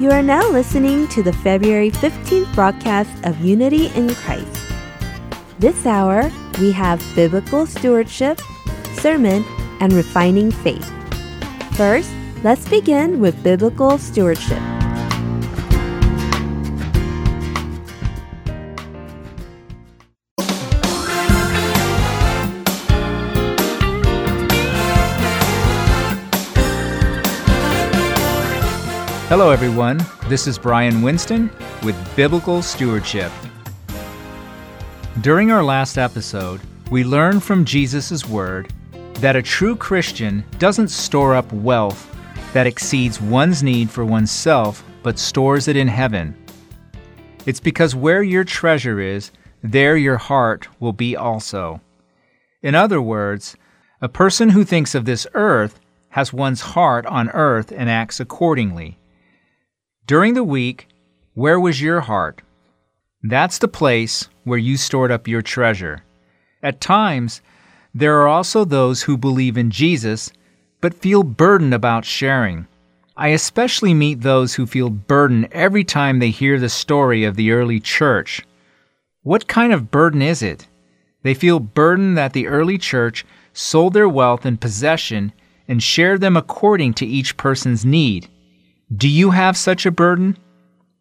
You are now listening to the February 15th broadcast of Unity in Christ. This hour, we have biblical stewardship, sermon, and refining faith. First, let's begin with biblical stewardship. Hello, everyone. This is Brian Winston with Biblical Stewardship. During our last episode, we learned from Jesus' word that a true Christian doesn't store up wealth that exceeds one's need for oneself, but stores it in heaven. It's because where your treasure is, there your heart will be also. In other words, a person who thinks of this earth has one's heart on earth and acts accordingly. During the week, where was your heart? That's the place where you stored up your treasure. At times, there are also those who believe in Jesus but feel burdened about sharing. I especially meet those who feel burdened every time they hear the story of the early church. What kind of burden is it? They feel burdened that the early church sold their wealth and possession and shared them according to each person's need. Do you have such a burden?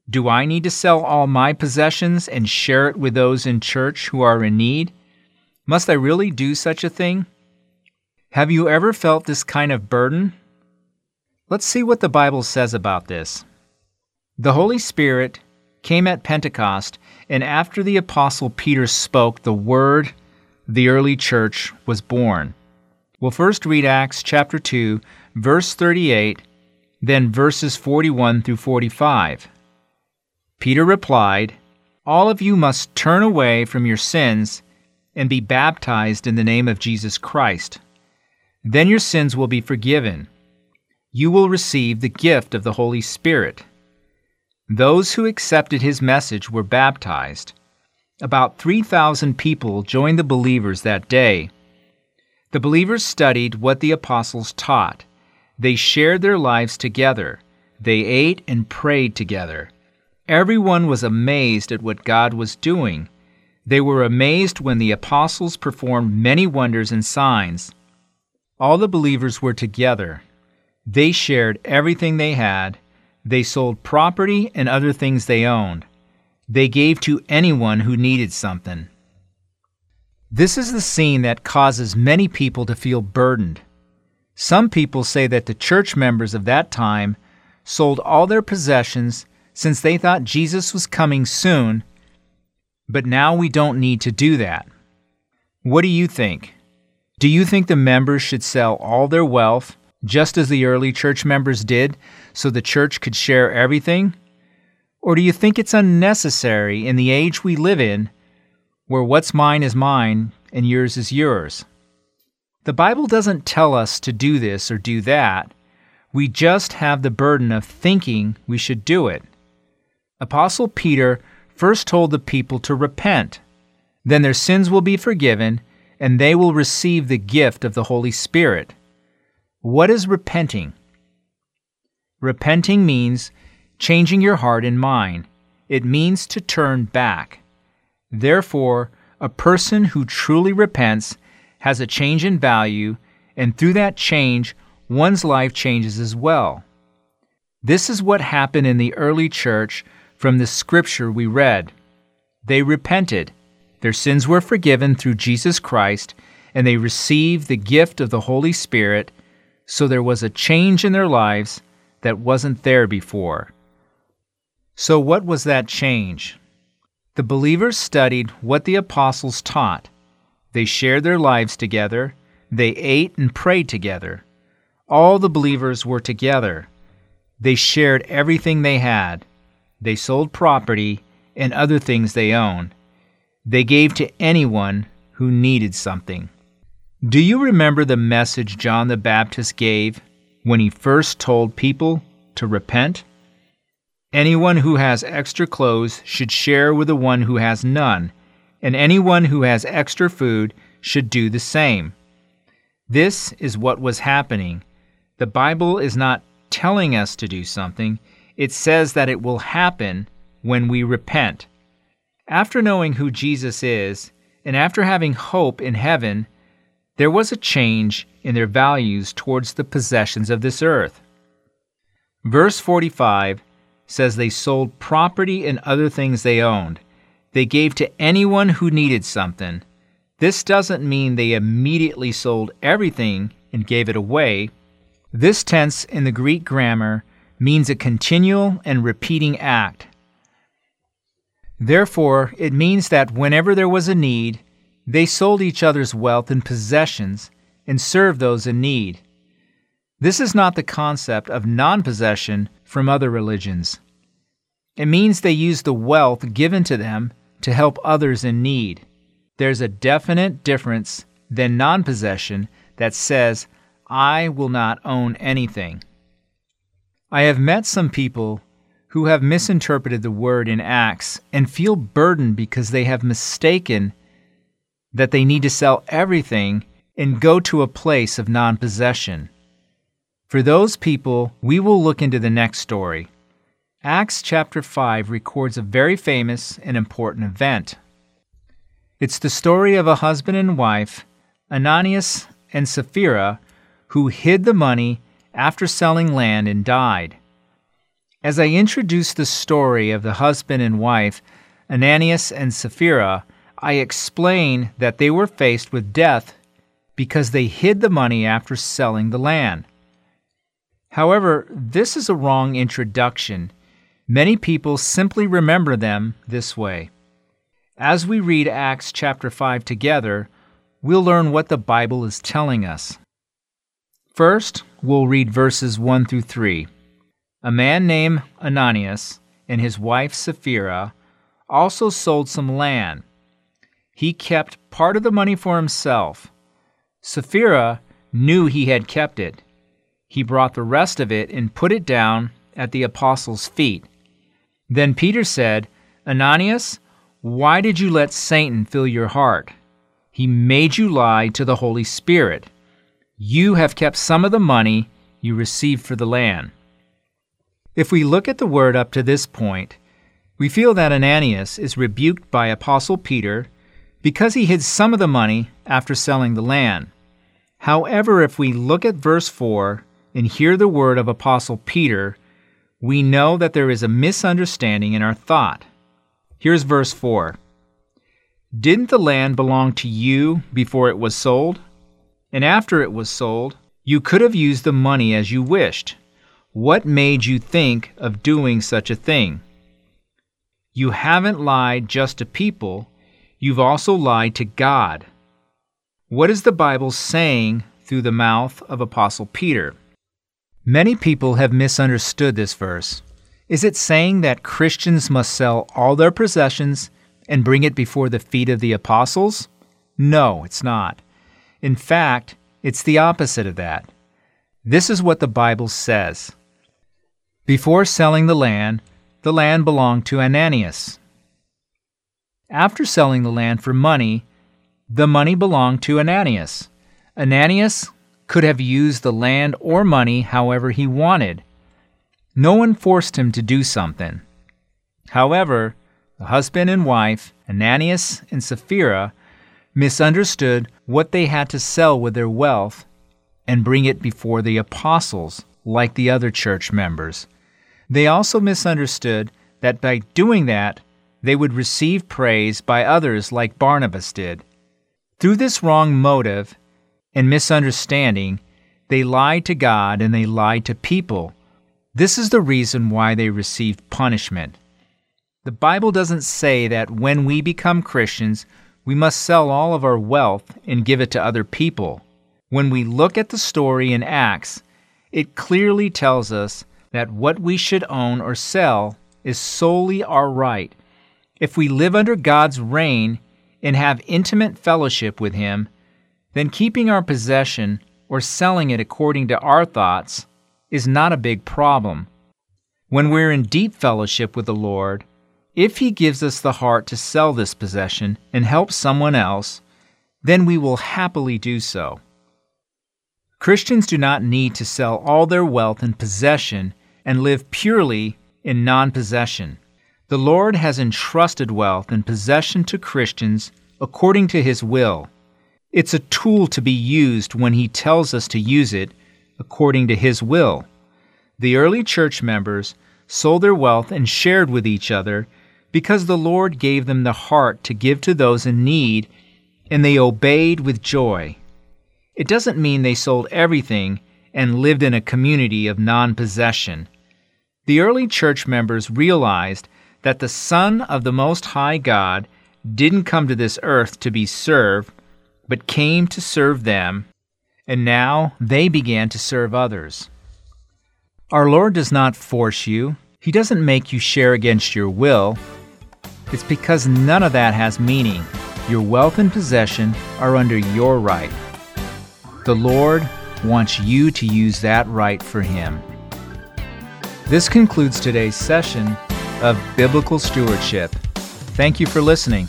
Do I need to sell all my possessions and share it with those in church who are in need? Must I really do such a thing? Have you ever felt this kind of burden? Let's see what the Bible says about this. The Holy Spirit came at Pentecost, and after the Apostle Peter spoke the word, the early church was born. We'll first read Acts chapter 2, verse 38 then verses 41 through 45. Peter replied, All of you must turn away from your sins and be baptized in the name of Jesus Christ. Then your sins will be forgiven. You will receive the gift of the Holy Spirit. Those who accepted his message were baptized. About 3,000 people joined the believers that day. The believers studied what the apostles taught they shared their lives together. They ate and prayed together. Everyone was amazed at what God was doing. They were amazed when the apostles performed many wonders and signs. All the believers were together. They shared everything they had. They sold property and other things they owned. They gave to anyone who needed something. This is the scene that causes many people to feel burdened. Some people say that the church members of that time sold all their possessions since they thought Jesus was coming soon, but now we don't need to do that. What do you think? Do you think the members should sell all their wealth, just as the early church members did, so the church could share everything? Or do you think it's unnecessary in the age we live in, where what's mine is mine and yours is yours? The Bible doesn't tell us to do this or do that. We just have the burden of thinking we should do it. Apostle Peter first told the people to repent. Then their sins will be forgiven, and they will receive the gift of the Holy Spirit. What is repenting? Repenting means changing your heart and mind. It means to turn back. Therefore, a person who truly repents has a change in value, and through that change, one's life changes as well. This is what happened in the early church from the scripture we read. They repented, their sins were forgiven through Jesus Christ, and they received the gift of the Holy Spirit, so there was a change in their lives that wasn't there before. So, what was that change? The believers studied what the apostles taught they shared their lives together. They ate and prayed together. All the believers were together. They shared everything they had. They sold property and other things they owned. They gave to anyone who needed something. Do you remember the message John the Baptist gave when he first told people to repent? Anyone who has extra clothes should share with the one who has none and anyone who has extra food should do the same. This is what was happening. The Bible is not telling us to do something, it says that it will happen when we repent. After knowing who Jesus is, and after having hope in heaven, there was a change in their values towards the possessions of this earth. Verse 45 says they sold property and other things they owned. They gave to anyone who needed something. This doesn't mean they immediately sold everything and gave it away. This tense in the Greek grammar means a continual and repeating act. Therefore, it means that whenever there was a need, they sold each other's wealth and possessions and served those in need. This is not the concept of non possession from other religions. It means they used the wealth given to them to help others in need. There's a definite difference than non possession that says, I will not own anything. I have met some people who have misinterpreted the word in Acts and feel burdened because they have mistaken that they need to sell everything and go to a place of non possession. For those people, we will look into the next story. Acts chapter 5 records a very famous and important event. It's the story of a husband and wife, Ananias and Sapphira, who hid the money after selling land and died. As I introduce the story of the husband and wife, Ananias and Sapphira, I explain that they were faced with death because they hid the money after selling the land. However, this is a wrong introduction. Many people simply remember them this way. As we read Acts chapter 5 together, we'll learn what the Bible is telling us. First, we'll read verses 1 through 3. A man named Ananias and his wife Sapphira also sold some land. He kept part of the money for himself. Sapphira knew he had kept it he brought the rest of it and put it down at the apostles' feet. Then Peter said, Ananias, why did you let Satan fill your heart? He made you lie to the Holy Spirit. You have kept some of the money you received for the land. If we look at the word up to this point, we feel that Ananias is rebuked by Apostle Peter because he hid some of the money after selling the land. However, if we look at verse 4, and hear the word of Apostle Peter, we know that there is a misunderstanding in our thought. Here's verse 4 Didn't the land belong to you before it was sold? And after it was sold, you could have used the money as you wished. What made you think of doing such a thing? You haven't lied just to people, you've also lied to God. What is the Bible saying through the mouth of Apostle Peter? Many people have misunderstood this verse. Is it saying that Christians must sell all their possessions and bring it before the feet of the apostles? No, it's not. In fact, it's the opposite of that. This is what the Bible says. Before selling the land, the land belonged to Ananias. After selling the land for money, the money belonged to Ananias. Ananias could have used the land or money however he wanted. No one forced him to do something. However, the husband and wife, Ananias and Sapphira, misunderstood what they had to sell with their wealth and bring it before the apostles, like the other church members. They also misunderstood that by doing that, they would receive praise by others like Barnabas did. Through this wrong motive, and misunderstanding, they lied to God and they lied to people. This is the reason why they received punishment. The Bible doesn't say that when we become Christians, we must sell all of our wealth and give it to other people. When we look at the story in Acts, it clearly tells us that what we should own or sell is solely our right. If we live under God's reign and have intimate fellowship with Him, then keeping our possession or selling it according to our thoughts is not a big problem. When we're in deep fellowship with the Lord, if He gives us the heart to sell this possession and help someone else, then we will happily do so. Christians do not need to sell all their wealth and possession and live purely in non possession. The Lord has entrusted wealth and possession to Christians according to His will. It's a tool to be used when He tells us to use it according to His will. The early church members sold their wealth and shared with each other because the Lord gave them the heart to give to those in need, and they obeyed with joy. It doesn't mean they sold everything and lived in a community of non possession. The early church members realized that the Son of the Most High God didn't come to this earth to be served, but came to serve them, and now they began to serve others. Our Lord does not force you, He doesn't make you share against your will. It's because none of that has meaning. Your wealth and possession are under your right. The Lord wants you to use that right for Him. This concludes today's session of Biblical Stewardship. Thank you for listening.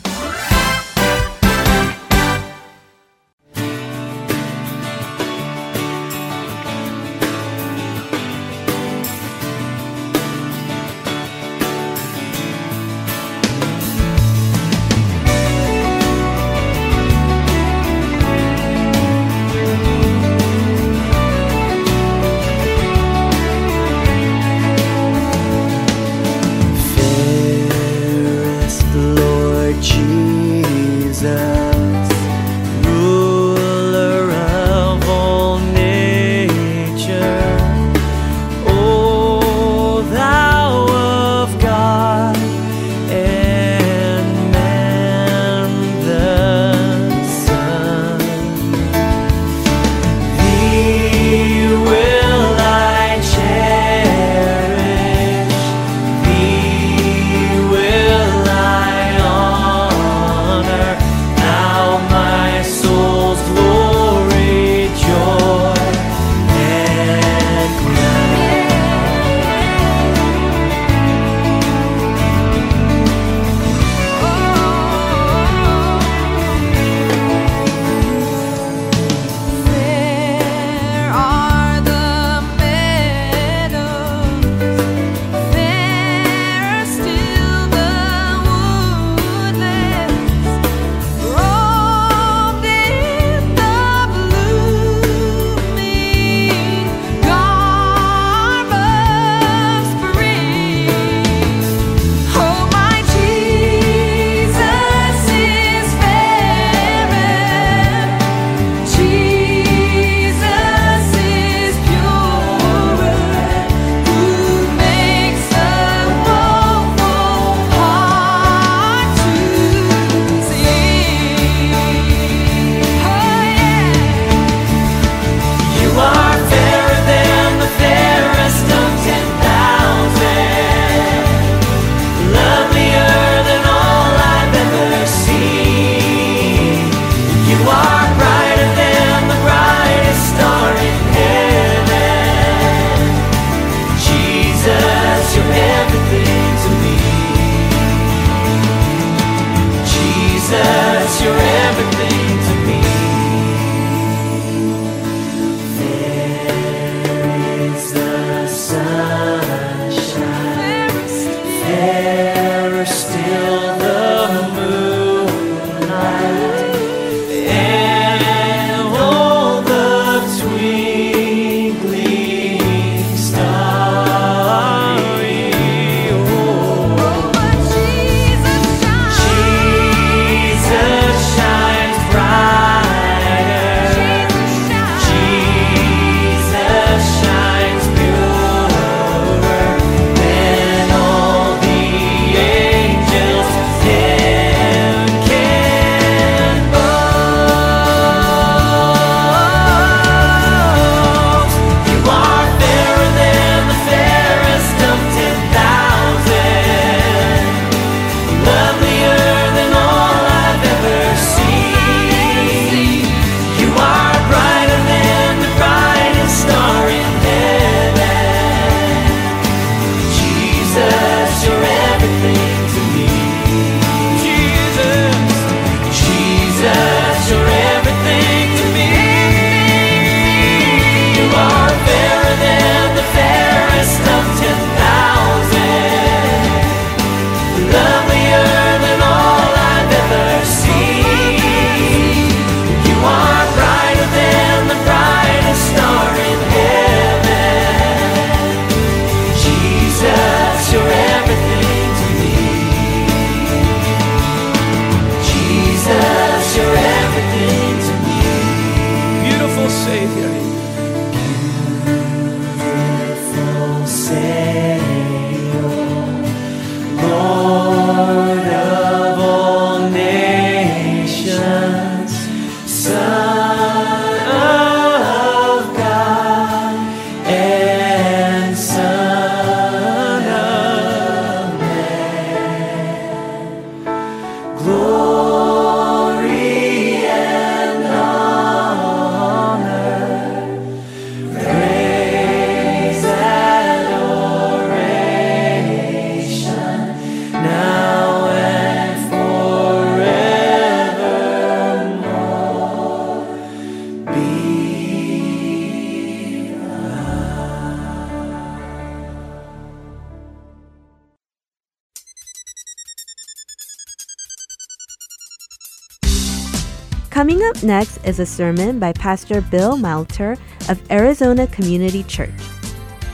Next is a sermon by Pastor Bill Malter of Arizona Community Church.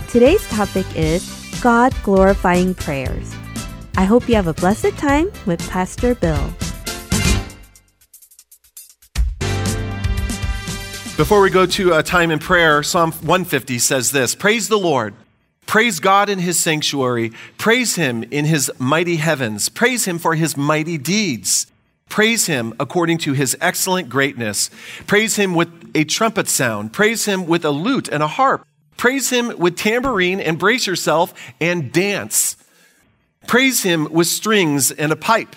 Today's topic is God glorifying prayers. I hope you have a blessed time with Pastor Bill. Before we go to a time in prayer, Psalm 150 says this Praise the Lord. Praise God in his sanctuary. Praise him in his mighty heavens. Praise him for his mighty deeds. Praise him according to his excellent greatness. Praise him with a trumpet sound. Praise him with a lute and a harp. Praise him with tambourine and brace yourself and dance. Praise him with strings and a pipe.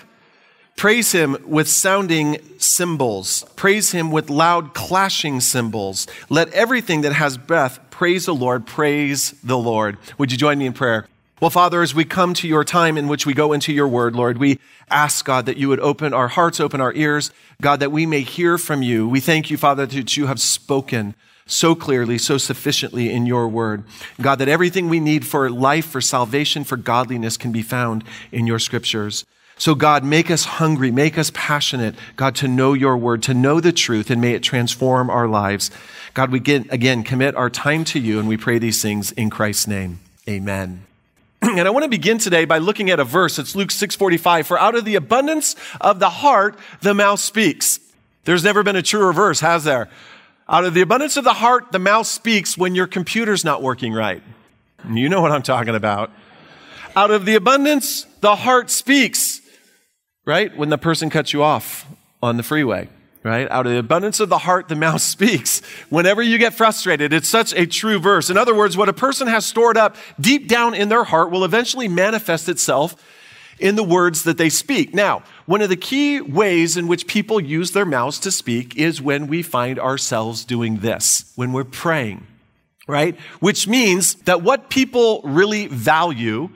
Praise him with sounding cymbals. Praise him with loud clashing cymbals. Let everything that has breath praise the Lord. Praise the Lord. Would you join me in prayer? Well, Father, as we come to your time in which we go into your word, Lord, we ask, God, that you would open our hearts, open our ears, God, that we may hear from you. We thank you, Father, that you have spoken so clearly, so sufficiently in your word. God, that everything we need for life, for salvation, for godliness can be found in your scriptures. So, God, make us hungry, make us passionate, God, to know your word, to know the truth, and may it transform our lives. God, we get, again commit our time to you, and we pray these things in Christ's name. Amen. And I want to begin today by looking at a verse. It's Luke 6:45. For out of the abundance of the heart, the mouth speaks. There's never been a truer verse, has there? Out of the abundance of the heart, the mouth speaks when your computer's not working right. You know what I'm talking about. Out of the abundance, the heart speaks, right? When the person cuts you off on the freeway, right? Out of the abundance of the heart, the mouth speaks. Whenever you get frustrated, it's such a true verse. In other words, what a person has stored up deep down in their heart will eventually manifest itself in the words that they speak. Now, one of the key ways in which people use their mouths to speak is when we find ourselves doing this, when we're praying, right? Which means that what people really value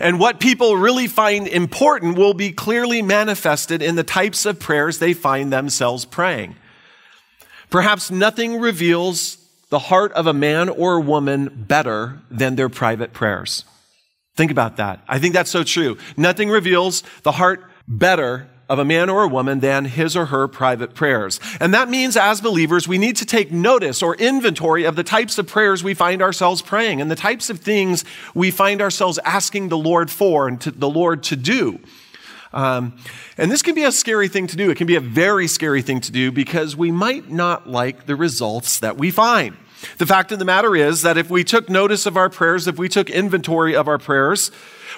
and what people really find important will be clearly manifested in the types of prayers they find themselves praying. Perhaps nothing reveals the heart of a man or a woman better than their private prayers. Think about that. I think that's so true. Nothing reveals the heart better of a man or a woman than his or her private prayers. And that means as believers, we need to take notice or inventory of the types of prayers we find ourselves praying and the types of things we find ourselves asking the Lord for and the Lord to do. Um, and this can be a scary thing to do. It can be a very scary thing to do because we might not like the results that we find. The fact of the matter is that if we took notice of our prayers, if we took inventory of our prayers,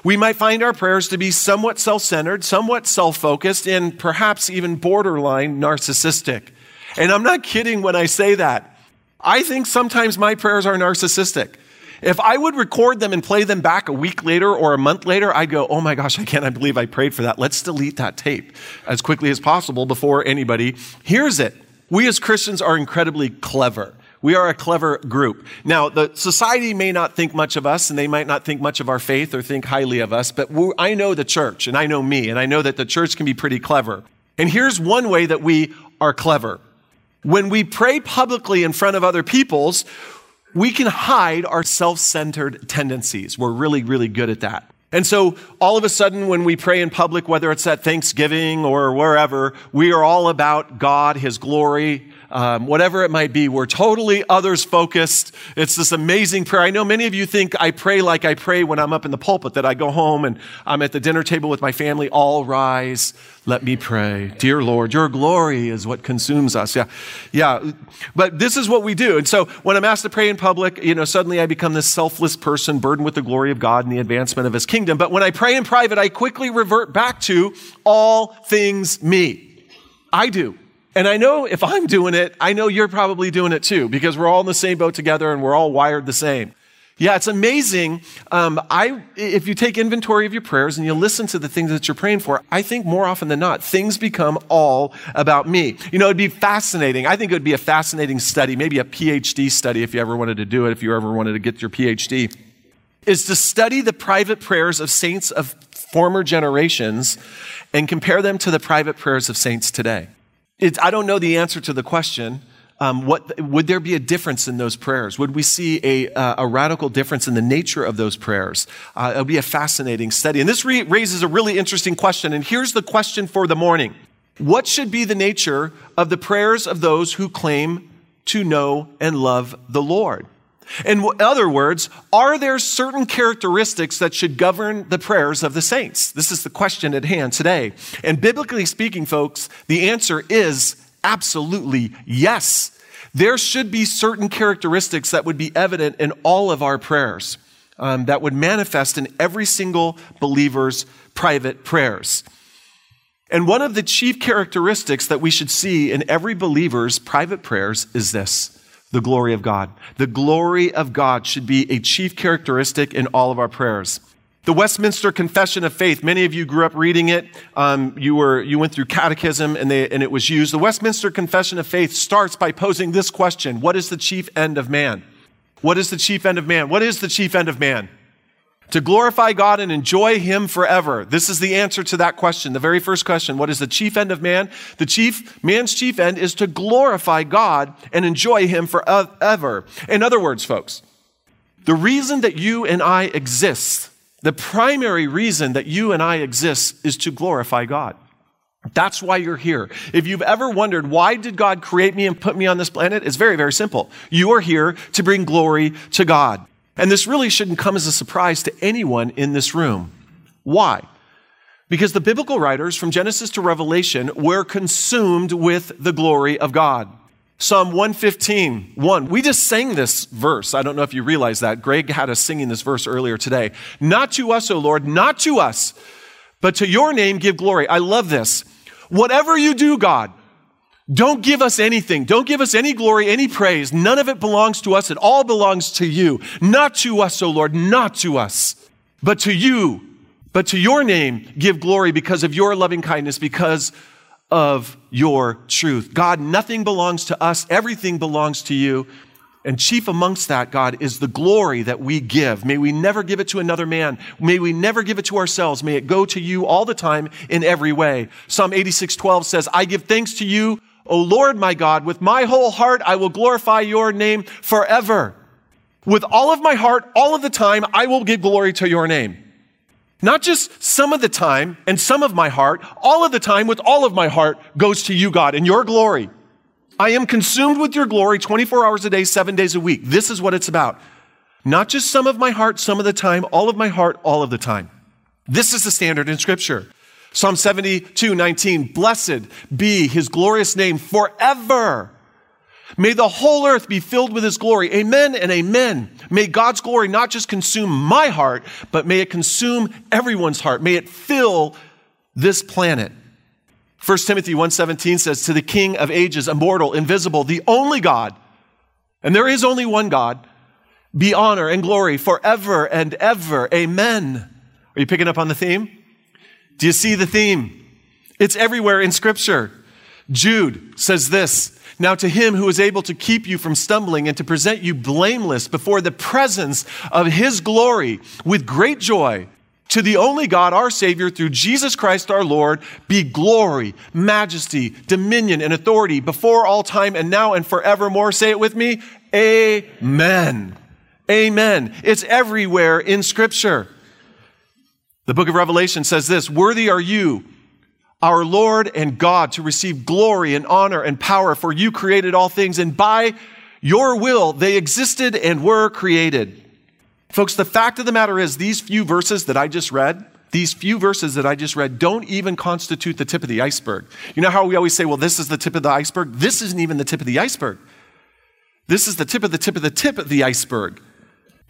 we might find our prayers to be somewhat self centered, somewhat self focused, and perhaps even borderline narcissistic. And I'm not kidding when I say that. I think sometimes my prayers are narcissistic. If I would record them and play them back a week later or a month later, I'd go, oh my gosh, I can't believe I prayed for that. Let's delete that tape as quickly as possible before anybody hears it. We as Christians are incredibly clever. We are a clever group. Now, the society may not think much of us and they might not think much of our faith or think highly of us, but I know the church and I know me and I know that the church can be pretty clever. And here's one way that we are clever. When we pray publicly in front of other people's, we can hide our self centered tendencies. We're really, really good at that. And so, all of a sudden, when we pray in public, whether it's at Thanksgiving or wherever, we are all about God, His glory, um, whatever it might be. We're totally others focused. It's this amazing prayer. I know many of you think I pray like I pray when I'm up in the pulpit, that I go home and I'm at the dinner table with my family. All rise. Let me pray. Dear Lord, your glory is what consumes us. Yeah. Yeah. But this is what we do. And so when I'm asked to pray in public, you know, suddenly I become this selfless person burdened with the glory of God and the advancement of his kingdom. But when I pray in private, I quickly revert back to all things me. I do. And I know if I'm doing it, I know you're probably doing it too, because we're all in the same boat together and we're all wired the same. Yeah, it's amazing. Um, I, if you take inventory of your prayers and you listen to the things that you're praying for, I think more often than not, things become all about me. You know, it'd be fascinating. I think it would be a fascinating study, maybe a PhD study if you ever wanted to do it, if you ever wanted to get your PhD, is to study the private prayers of saints of former generations and compare them to the private prayers of saints today. It's, I don't know the answer to the question um, what, would there be a difference in those prayers? Would we see a, uh, a radical difference in the nature of those prayers? Uh, it'll be a fascinating study. And this re- raises a really interesting question. And here's the question for the morning What should be the nature of the prayers of those who claim to know and love the Lord? In other words, are there certain characteristics that should govern the prayers of the saints? This is the question at hand today. And biblically speaking, folks, the answer is Absolutely, yes. There should be certain characteristics that would be evident in all of our prayers, um, that would manifest in every single believer's private prayers. And one of the chief characteristics that we should see in every believer's private prayers is this the glory of God. The glory of God should be a chief characteristic in all of our prayers. The Westminster Confession of Faith, many of you grew up reading it. Um, you, were, you went through catechism and, they, and it was used. The Westminster Confession of Faith starts by posing this question What is the chief end of man? What is the chief end of man? What is the chief end of man? To glorify God and enjoy Him forever. This is the answer to that question. The very first question What is the chief end of man? The chief, man's chief end is to glorify God and enjoy Him forever. In other words, folks, the reason that you and I exist the primary reason that you and I exist is to glorify God. That's why you're here. If you've ever wondered, why did God create me and put me on this planet? It's very, very simple. You are here to bring glory to God. And this really shouldn't come as a surprise to anyone in this room. Why? Because the biblical writers from Genesis to Revelation were consumed with the glory of God. Psalm 115, 1. We just sang this verse. I don't know if you realize that. Greg had us singing this verse earlier today. Not to us, O Lord, not to us, but to your name give glory. I love this. Whatever you do, God, don't give us anything. Don't give us any glory, any praise. None of it belongs to us. It all belongs to you. Not to us, O Lord, not to us, but to you. But to your name give glory because of your loving kindness, because of your truth. God, nothing belongs to us, everything belongs to you. And chief amongst that, God, is the glory that we give. May we never give it to another man. May we never give it to ourselves. May it go to you all the time in every way. Psalm 86, 12 says, I give thanks to you, O Lord my God. With my whole heart, I will glorify your name forever. With all of my heart, all of the time, I will give glory to your name. Not just some of the time and some of my heart, all of the time with all of my heart goes to you, God, in your glory. I am consumed with your glory 24 hours a day, seven days a week. This is what it's about. Not just some of my heart, some of the time, all of my heart, all of the time. This is the standard in Scripture. Psalm 72, 19. Blessed be his glorious name forever. May the whole earth be filled with his glory. Amen and amen. May God's glory not just consume my heart, but may it consume everyone's heart. May it fill this planet. 1 Timothy 1:17 says to the king of ages, immortal, invisible, the only God, and there is only one God, be honor and glory forever and ever. Amen. Are you picking up on the theme? Do you see the theme? It's everywhere in scripture. Jude says this, now, to him who is able to keep you from stumbling and to present you blameless before the presence of his glory with great joy, to the only God, our Savior, through Jesus Christ our Lord, be glory, majesty, dominion, and authority before all time and now and forevermore. Say it with me. Amen. Amen. It's everywhere in Scripture. The book of Revelation says this Worthy are you our Lord and God, to receive glory and honor and power, for you created all things, and by your will they existed and were created. Folks, the fact of the matter is, these few verses that I just read, these few verses that I just read don't even constitute the tip of the iceberg. You know how we always say, well, this is the tip of the iceberg? This isn't even the tip of the iceberg. This is the tip of the tip of the tip of the iceberg.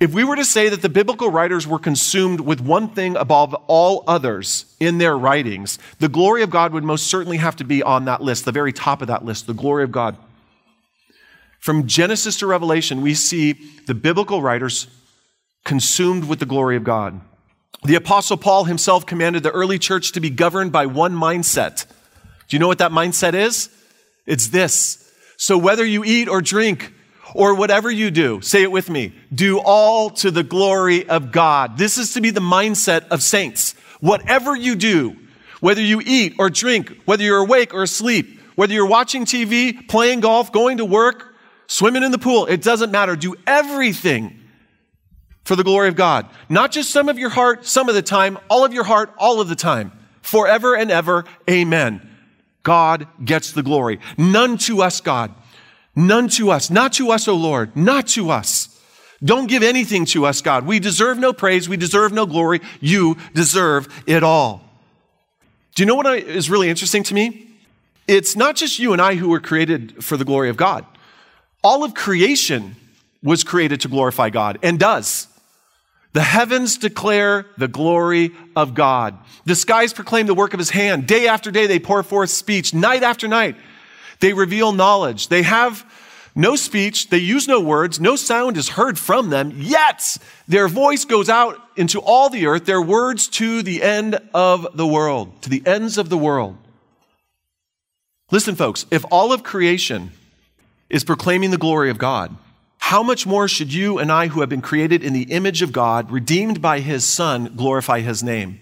If we were to say that the biblical writers were consumed with one thing above all others in their writings, the glory of God would most certainly have to be on that list, the very top of that list, the glory of God. From Genesis to Revelation, we see the biblical writers consumed with the glory of God. The Apostle Paul himself commanded the early church to be governed by one mindset. Do you know what that mindset is? It's this. So whether you eat or drink, or whatever you do, say it with me, do all to the glory of God. This is to be the mindset of saints. Whatever you do, whether you eat or drink, whether you're awake or asleep, whether you're watching TV, playing golf, going to work, swimming in the pool, it doesn't matter. Do everything for the glory of God. Not just some of your heart, some of the time, all of your heart, all of the time. Forever and ever, amen. God gets the glory. None to us, God. None to us. Not to us, O Lord. Not to us. Don't give anything to us, God. We deserve no praise. We deserve no glory. You deserve it all. Do you know what is really interesting to me? It's not just you and I who were created for the glory of God. All of creation was created to glorify God and does. The heavens declare the glory of God. The skies proclaim the work of his hand. Day after day, they pour forth speech. Night after night, they reveal knowledge. They have no speech. They use no words. No sound is heard from them. Yet their voice goes out into all the earth, their words to the end of the world, to the ends of the world. Listen, folks, if all of creation is proclaiming the glory of God, how much more should you and I, who have been created in the image of God, redeemed by his Son, glorify his name?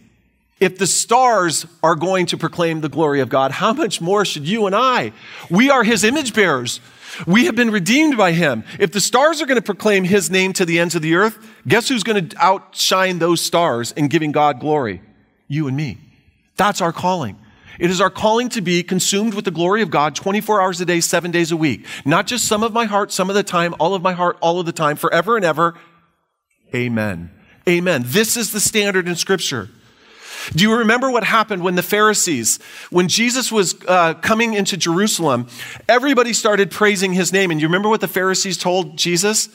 If the stars are going to proclaim the glory of God, how much more should you and I? We are his image bearers. We have been redeemed by him. If the stars are going to proclaim his name to the ends of the earth, guess who's going to outshine those stars in giving God glory? You and me. That's our calling. It is our calling to be consumed with the glory of God 24 hours a day, seven days a week. Not just some of my heart, some of the time, all of my heart, all of the time, forever and ever. Amen. Amen. This is the standard in Scripture. Do you remember what happened when the Pharisees, when Jesus was uh, coming into Jerusalem, everybody started praising his name. And you remember what the Pharisees told Jesus?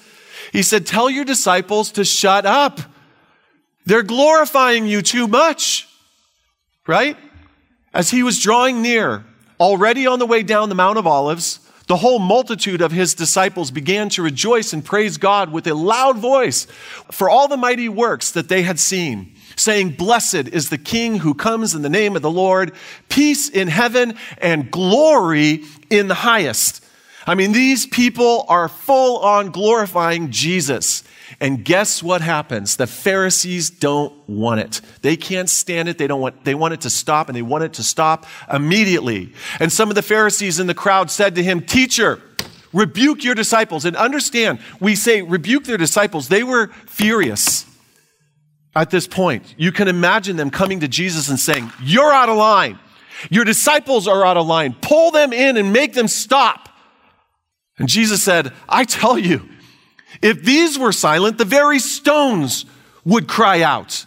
He said, Tell your disciples to shut up. They're glorifying you too much. Right? As he was drawing near, already on the way down the Mount of Olives, the whole multitude of his disciples began to rejoice and praise God with a loud voice for all the mighty works that they had seen saying, Blessed is the King who comes in the name of the Lord, peace in heaven and glory in the highest. I mean, these people are full on glorifying Jesus. And guess what happens? The Pharisees don't want it. They can't stand it. They don't want, they want it to stop and they want it to stop immediately. And some of the Pharisees in the crowd said to him, Teacher, rebuke your disciples. And understand, we say rebuke their disciples. They were furious at this point. You can imagine them coming to Jesus and saying, You're out of line. Your disciples are out of line. Pull them in and make them stop. And Jesus said, I tell you, if these were silent, the very stones would cry out.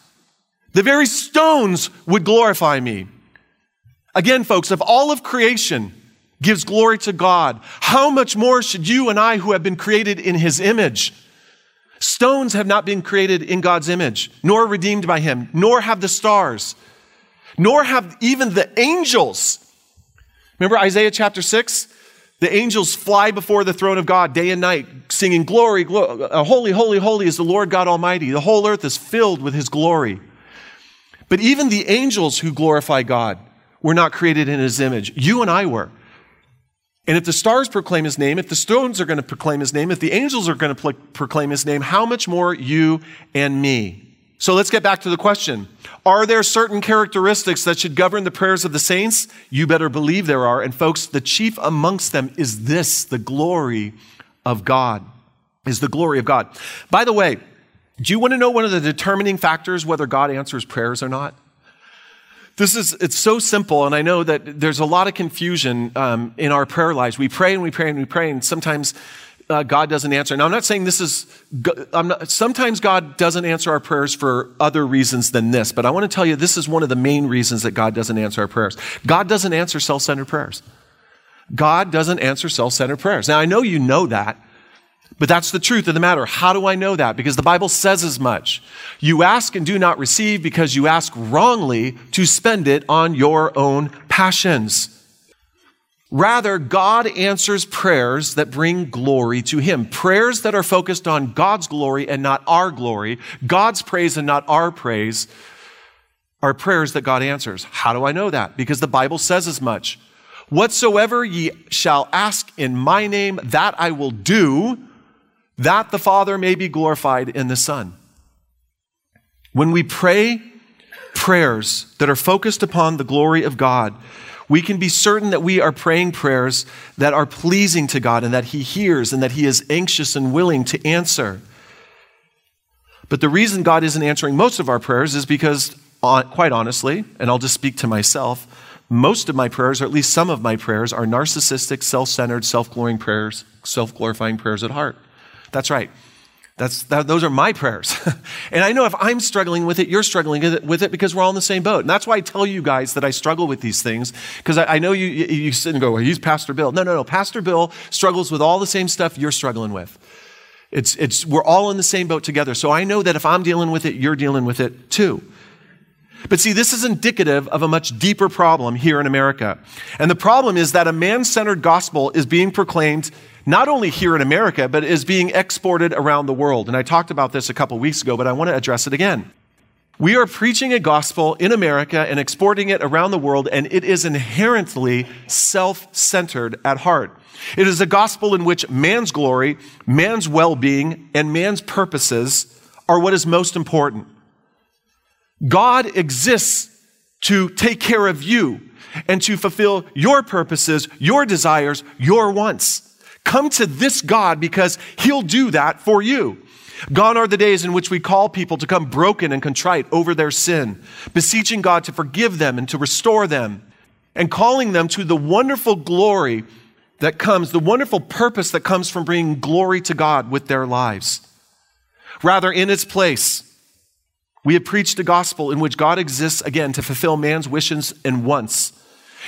The very stones would glorify me. Again, folks, if all of creation gives glory to God, how much more should you and I, who have been created in his image, Stones have not been created in God's image, nor redeemed by Him, nor have the stars, nor have even the angels. Remember Isaiah chapter 6? The angels fly before the throne of God day and night, singing, Glory, glory, uh, holy, holy, holy is the Lord God Almighty. The whole earth is filled with His glory. But even the angels who glorify God were not created in His image. You and I were. And if the stars proclaim his name, if the stones are going to proclaim his name, if the angels are going to proclaim his name, how much more you and me? So let's get back to the question. Are there certain characteristics that should govern the prayers of the saints? You better believe there are. And folks, the chief amongst them is this the glory of God. Is the glory of God. By the way, do you want to know one of the determining factors whether God answers prayers or not? This is, it's so simple, and I know that there's a lot of confusion um, in our prayer lives. We pray and we pray and we pray, and sometimes uh, God doesn't answer. Now, I'm not saying this is, not, sometimes God doesn't answer our prayers for other reasons than this, but I want to tell you this is one of the main reasons that God doesn't answer our prayers. God doesn't answer self centered prayers. God doesn't answer self centered prayers. Now, I know you know that, but that's the truth of the matter. How do I know that? Because the Bible says as much. You ask and do not receive because you ask wrongly to spend it on your own passions. Rather, God answers prayers that bring glory to Him. Prayers that are focused on God's glory and not our glory, God's praise and not our praise, are prayers that God answers. How do I know that? Because the Bible says as much. Whatsoever ye shall ask in my name, that I will do, that the Father may be glorified in the Son. When we pray prayers that are focused upon the glory of God, we can be certain that we are praying prayers that are pleasing to God and that He hears and that He is anxious and willing to answer. But the reason God isn't answering most of our prayers is because, quite honestly, and I'll just speak to myself, most of my prayers, or at least some of my prayers, are narcissistic, self centered, self glorifying prayers, self glorifying prayers at heart. That's right. That's, that, those are my prayers. and I know if I'm struggling with it, you're struggling with it because we're all in the same boat. And that's why I tell you guys that I struggle with these things because I, I, know you, you, you sit and go, well, he's Pastor Bill. No, no, no. Pastor Bill struggles with all the same stuff you're struggling with. It's, it's, we're all in the same boat together. So I know that if I'm dealing with it, you're dealing with it too. But see, this is indicative of a much deeper problem here in America. And the problem is that a man centered gospel is being proclaimed not only here in America, but is being exported around the world. And I talked about this a couple weeks ago, but I want to address it again. We are preaching a gospel in America and exporting it around the world, and it is inherently self centered at heart. It is a gospel in which man's glory, man's well being, and man's purposes are what is most important. God exists to take care of you and to fulfill your purposes, your desires, your wants. Come to this God because he'll do that for you. Gone are the days in which we call people to come broken and contrite over their sin, beseeching God to forgive them and to restore them, and calling them to the wonderful glory that comes, the wonderful purpose that comes from bringing glory to God with their lives. Rather, in its place, we have preached a gospel in which God exists again to fulfill man's wishes and wants,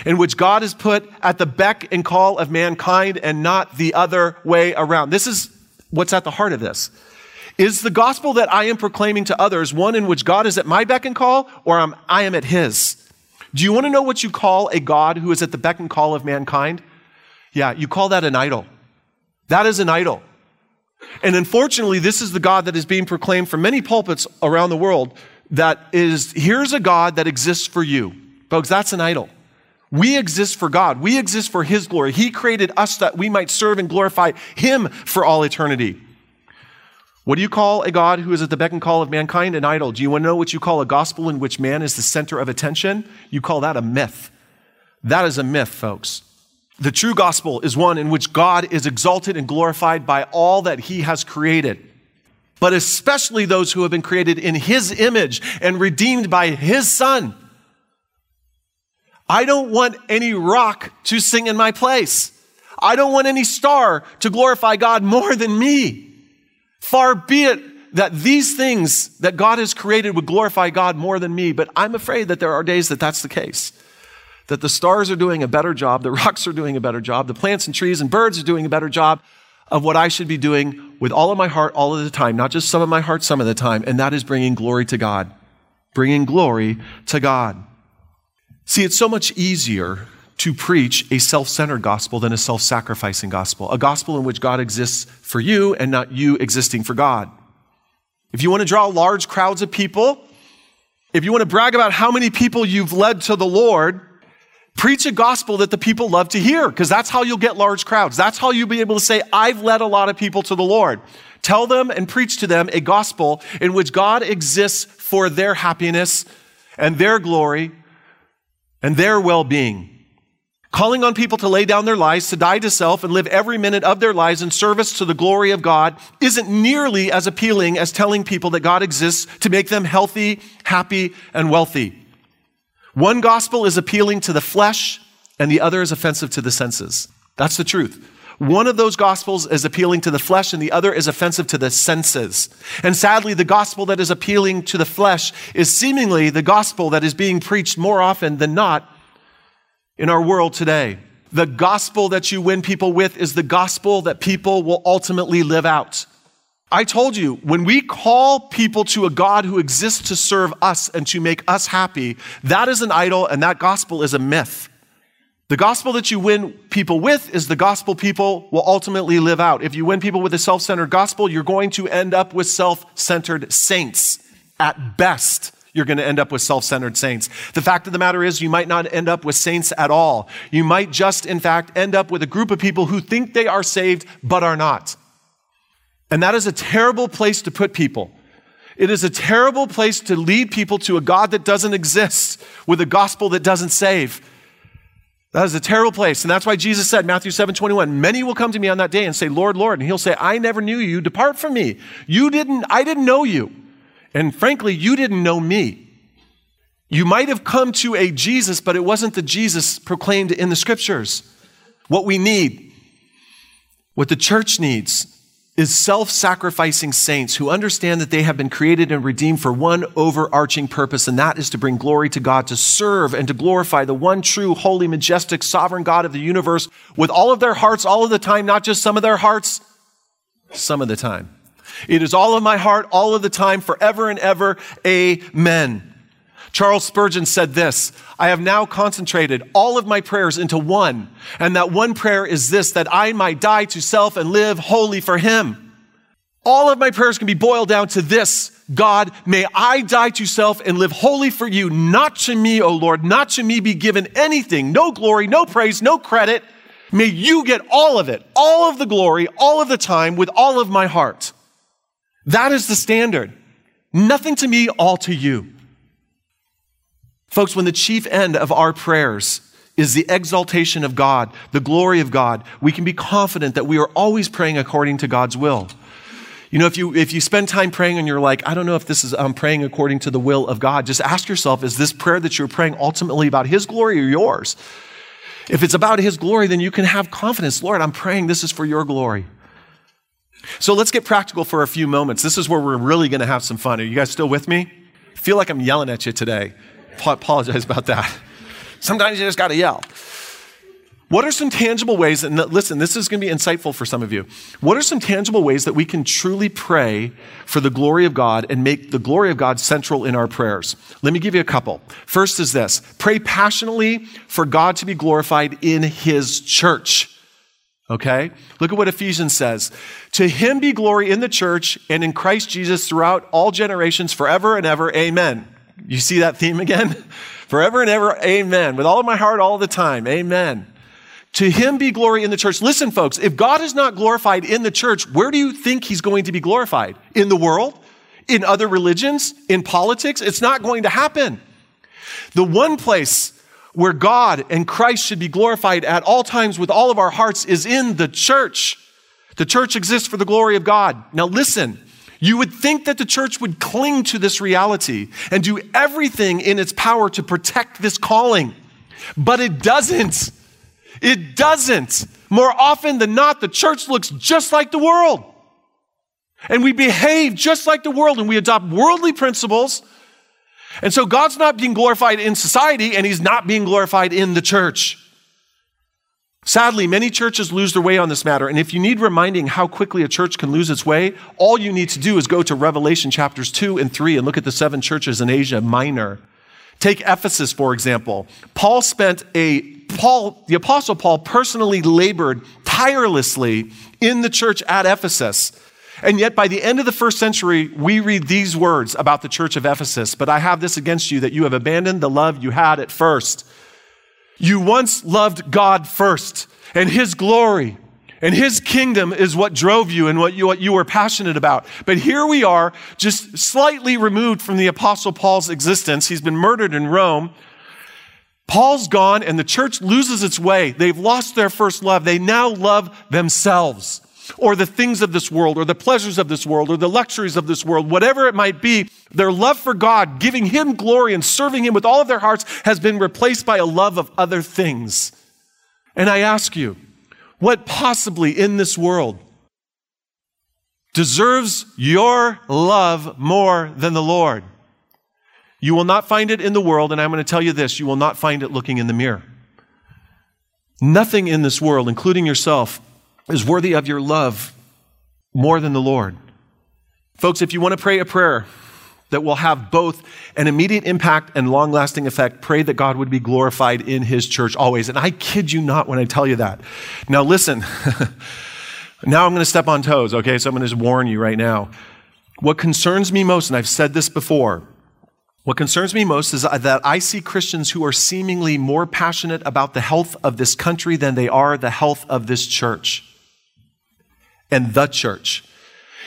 in which God is put at the beck and call of mankind and not the other way around. This is what's at the heart of this. Is the gospel that I am proclaiming to others one in which God is at my beck and call or I'm, I am at his? Do you want to know what you call a God who is at the beck and call of mankind? Yeah, you call that an idol. That is an idol. And unfortunately, this is the God that is being proclaimed from many pulpits around the world that is, here's a God that exists for you. Folks, that's an idol. We exist for God. We exist for His glory. He created us that we might serve and glorify Him for all eternity. What do you call a God who is at the beck and call of mankind? An idol. Do you want to know what you call a gospel in which man is the center of attention? You call that a myth. That is a myth, folks. The true gospel is one in which God is exalted and glorified by all that he has created, but especially those who have been created in his image and redeemed by his son. I don't want any rock to sing in my place. I don't want any star to glorify God more than me. Far be it that these things that God has created would glorify God more than me, but I'm afraid that there are days that that's the case that the stars are doing a better job, the rocks are doing a better job, the plants and trees and birds are doing a better job of what I should be doing with all of my heart all of the time, not just some of my heart some of the time, and that is bringing glory to God. Bringing glory to God. See, it's so much easier to preach a self centered gospel than a self sacrificing gospel, a gospel in which God exists for you and not you existing for God. If you want to draw large crowds of people, if you want to brag about how many people you've led to the Lord, Preach a gospel that the people love to hear, because that's how you'll get large crowds. That's how you'll be able to say, I've led a lot of people to the Lord. Tell them and preach to them a gospel in which God exists for their happiness and their glory and their well being. Calling on people to lay down their lives, to die to self, and live every minute of their lives in service to the glory of God isn't nearly as appealing as telling people that God exists to make them healthy, happy, and wealthy. One gospel is appealing to the flesh, and the other is offensive to the senses. That's the truth. One of those gospels is appealing to the flesh, and the other is offensive to the senses. And sadly, the gospel that is appealing to the flesh is seemingly the gospel that is being preached more often than not in our world today. The gospel that you win people with is the gospel that people will ultimately live out. I told you, when we call people to a God who exists to serve us and to make us happy, that is an idol and that gospel is a myth. The gospel that you win people with is the gospel people will ultimately live out. If you win people with a self centered gospel, you're going to end up with self centered saints at best you're going to end up with self centered saints. The fact of the matter is, you might not end up with saints at all. You might just, in fact, end up with a group of people who think they are saved but are not. And that is a terrible place to put people. It is a terrible place to lead people to a God that doesn't exist with a gospel that doesn't save. That is a terrible place. And that's why Jesus said, Matthew 7 21, many will come to me on that day and say, Lord, Lord. And he'll say, I never knew you. Depart from me. You didn't, I didn't know you. And frankly, you didn't know me. You might have come to a Jesus, but it wasn't the Jesus proclaimed in the scriptures. What we need, what the church needs, is self sacrificing saints who understand that they have been created and redeemed for one overarching purpose, and that is to bring glory to God, to serve and to glorify the one true, holy, majestic, sovereign God of the universe with all of their hearts, all of the time, not just some of their hearts, some of the time. It is all of my heart, all of the time, forever and ever. Amen. Charles Spurgeon said this I have now concentrated all of my prayers into one, and that one prayer is this that I might die to self and live wholly for Him. All of my prayers can be boiled down to this God, may I die to self and live wholly for you, not to me, O Lord, not to me be given anything, no glory, no praise, no credit. May you get all of it, all of the glory, all of the time, with all of my heart. That is the standard. Nothing to me, all to you. Folks, when the chief end of our prayers is the exaltation of God, the glory of God, we can be confident that we are always praying according to God's will. You know, if you, if you spend time praying and you're like, I don't know if this is, I'm praying according to the will of God, just ask yourself, is this prayer that you're praying ultimately about His glory or yours? If it's about His glory, then you can have confidence. Lord, I'm praying this is for your glory. So let's get practical for a few moments. This is where we're really going to have some fun. Are you guys still with me? I feel like I'm yelling at you today. Apologize about that. Sometimes you just got to yell. What are some tangible ways, and listen, this is going to be insightful for some of you. What are some tangible ways that we can truly pray for the glory of God and make the glory of God central in our prayers? Let me give you a couple. First is this pray passionately for God to be glorified in His church. Okay? Look at what Ephesians says. To him be glory in the church and in Christ Jesus throughout all generations, forever and ever. Amen. You see that theme again? forever and ever. Amen. With all of my heart, all the time. Amen. To him be glory in the church. Listen, folks, if God is not glorified in the church, where do you think he's going to be glorified? In the world? In other religions? In politics? It's not going to happen. The one place where God and Christ should be glorified at all times with all of our hearts is in the church. The church exists for the glory of God. Now, listen, you would think that the church would cling to this reality and do everything in its power to protect this calling, but it doesn't. It doesn't. More often than not, the church looks just like the world. And we behave just like the world and we adopt worldly principles and so God's not being glorified in society and he's not being glorified in the church. Sadly, many churches lose their way on this matter. And if you need reminding how quickly a church can lose its way, all you need to do is go to Revelation chapters 2 and 3 and look at the seven churches in Asia Minor. Take Ephesus, for example. Paul spent a, Paul, the apostle Paul personally labored tirelessly in the church at Ephesus. And yet, by the end of the first century, we read these words about the church of Ephesus But I have this against you that you have abandoned the love you had at first. You once loved God first, and His glory and His kingdom is what drove you and what you, what you were passionate about. But here we are, just slightly removed from the Apostle Paul's existence. He's been murdered in Rome. Paul's gone, and the church loses its way. They've lost their first love. They now love themselves. Or the things of this world or the pleasures of this world or the luxuries of this world, whatever it might be, their love for God, giving Him glory and serving Him with all of their hearts, has been replaced by a love of other things. And I ask you, what possibly in this world deserves your love more than the Lord? You will not find it in the world, and I'm going to tell you this you will not find it looking in the mirror. Nothing in this world, including yourself, is worthy of your love more than the Lord. Folks, if you want to pray a prayer that will have both an immediate impact and long lasting effect, pray that God would be glorified in His church always. And I kid you not when I tell you that. Now, listen, now I'm going to step on toes, okay? So I'm going to just warn you right now. What concerns me most, and I've said this before, what concerns me most is that I see Christians who are seemingly more passionate about the health of this country than they are the health of this church and the church.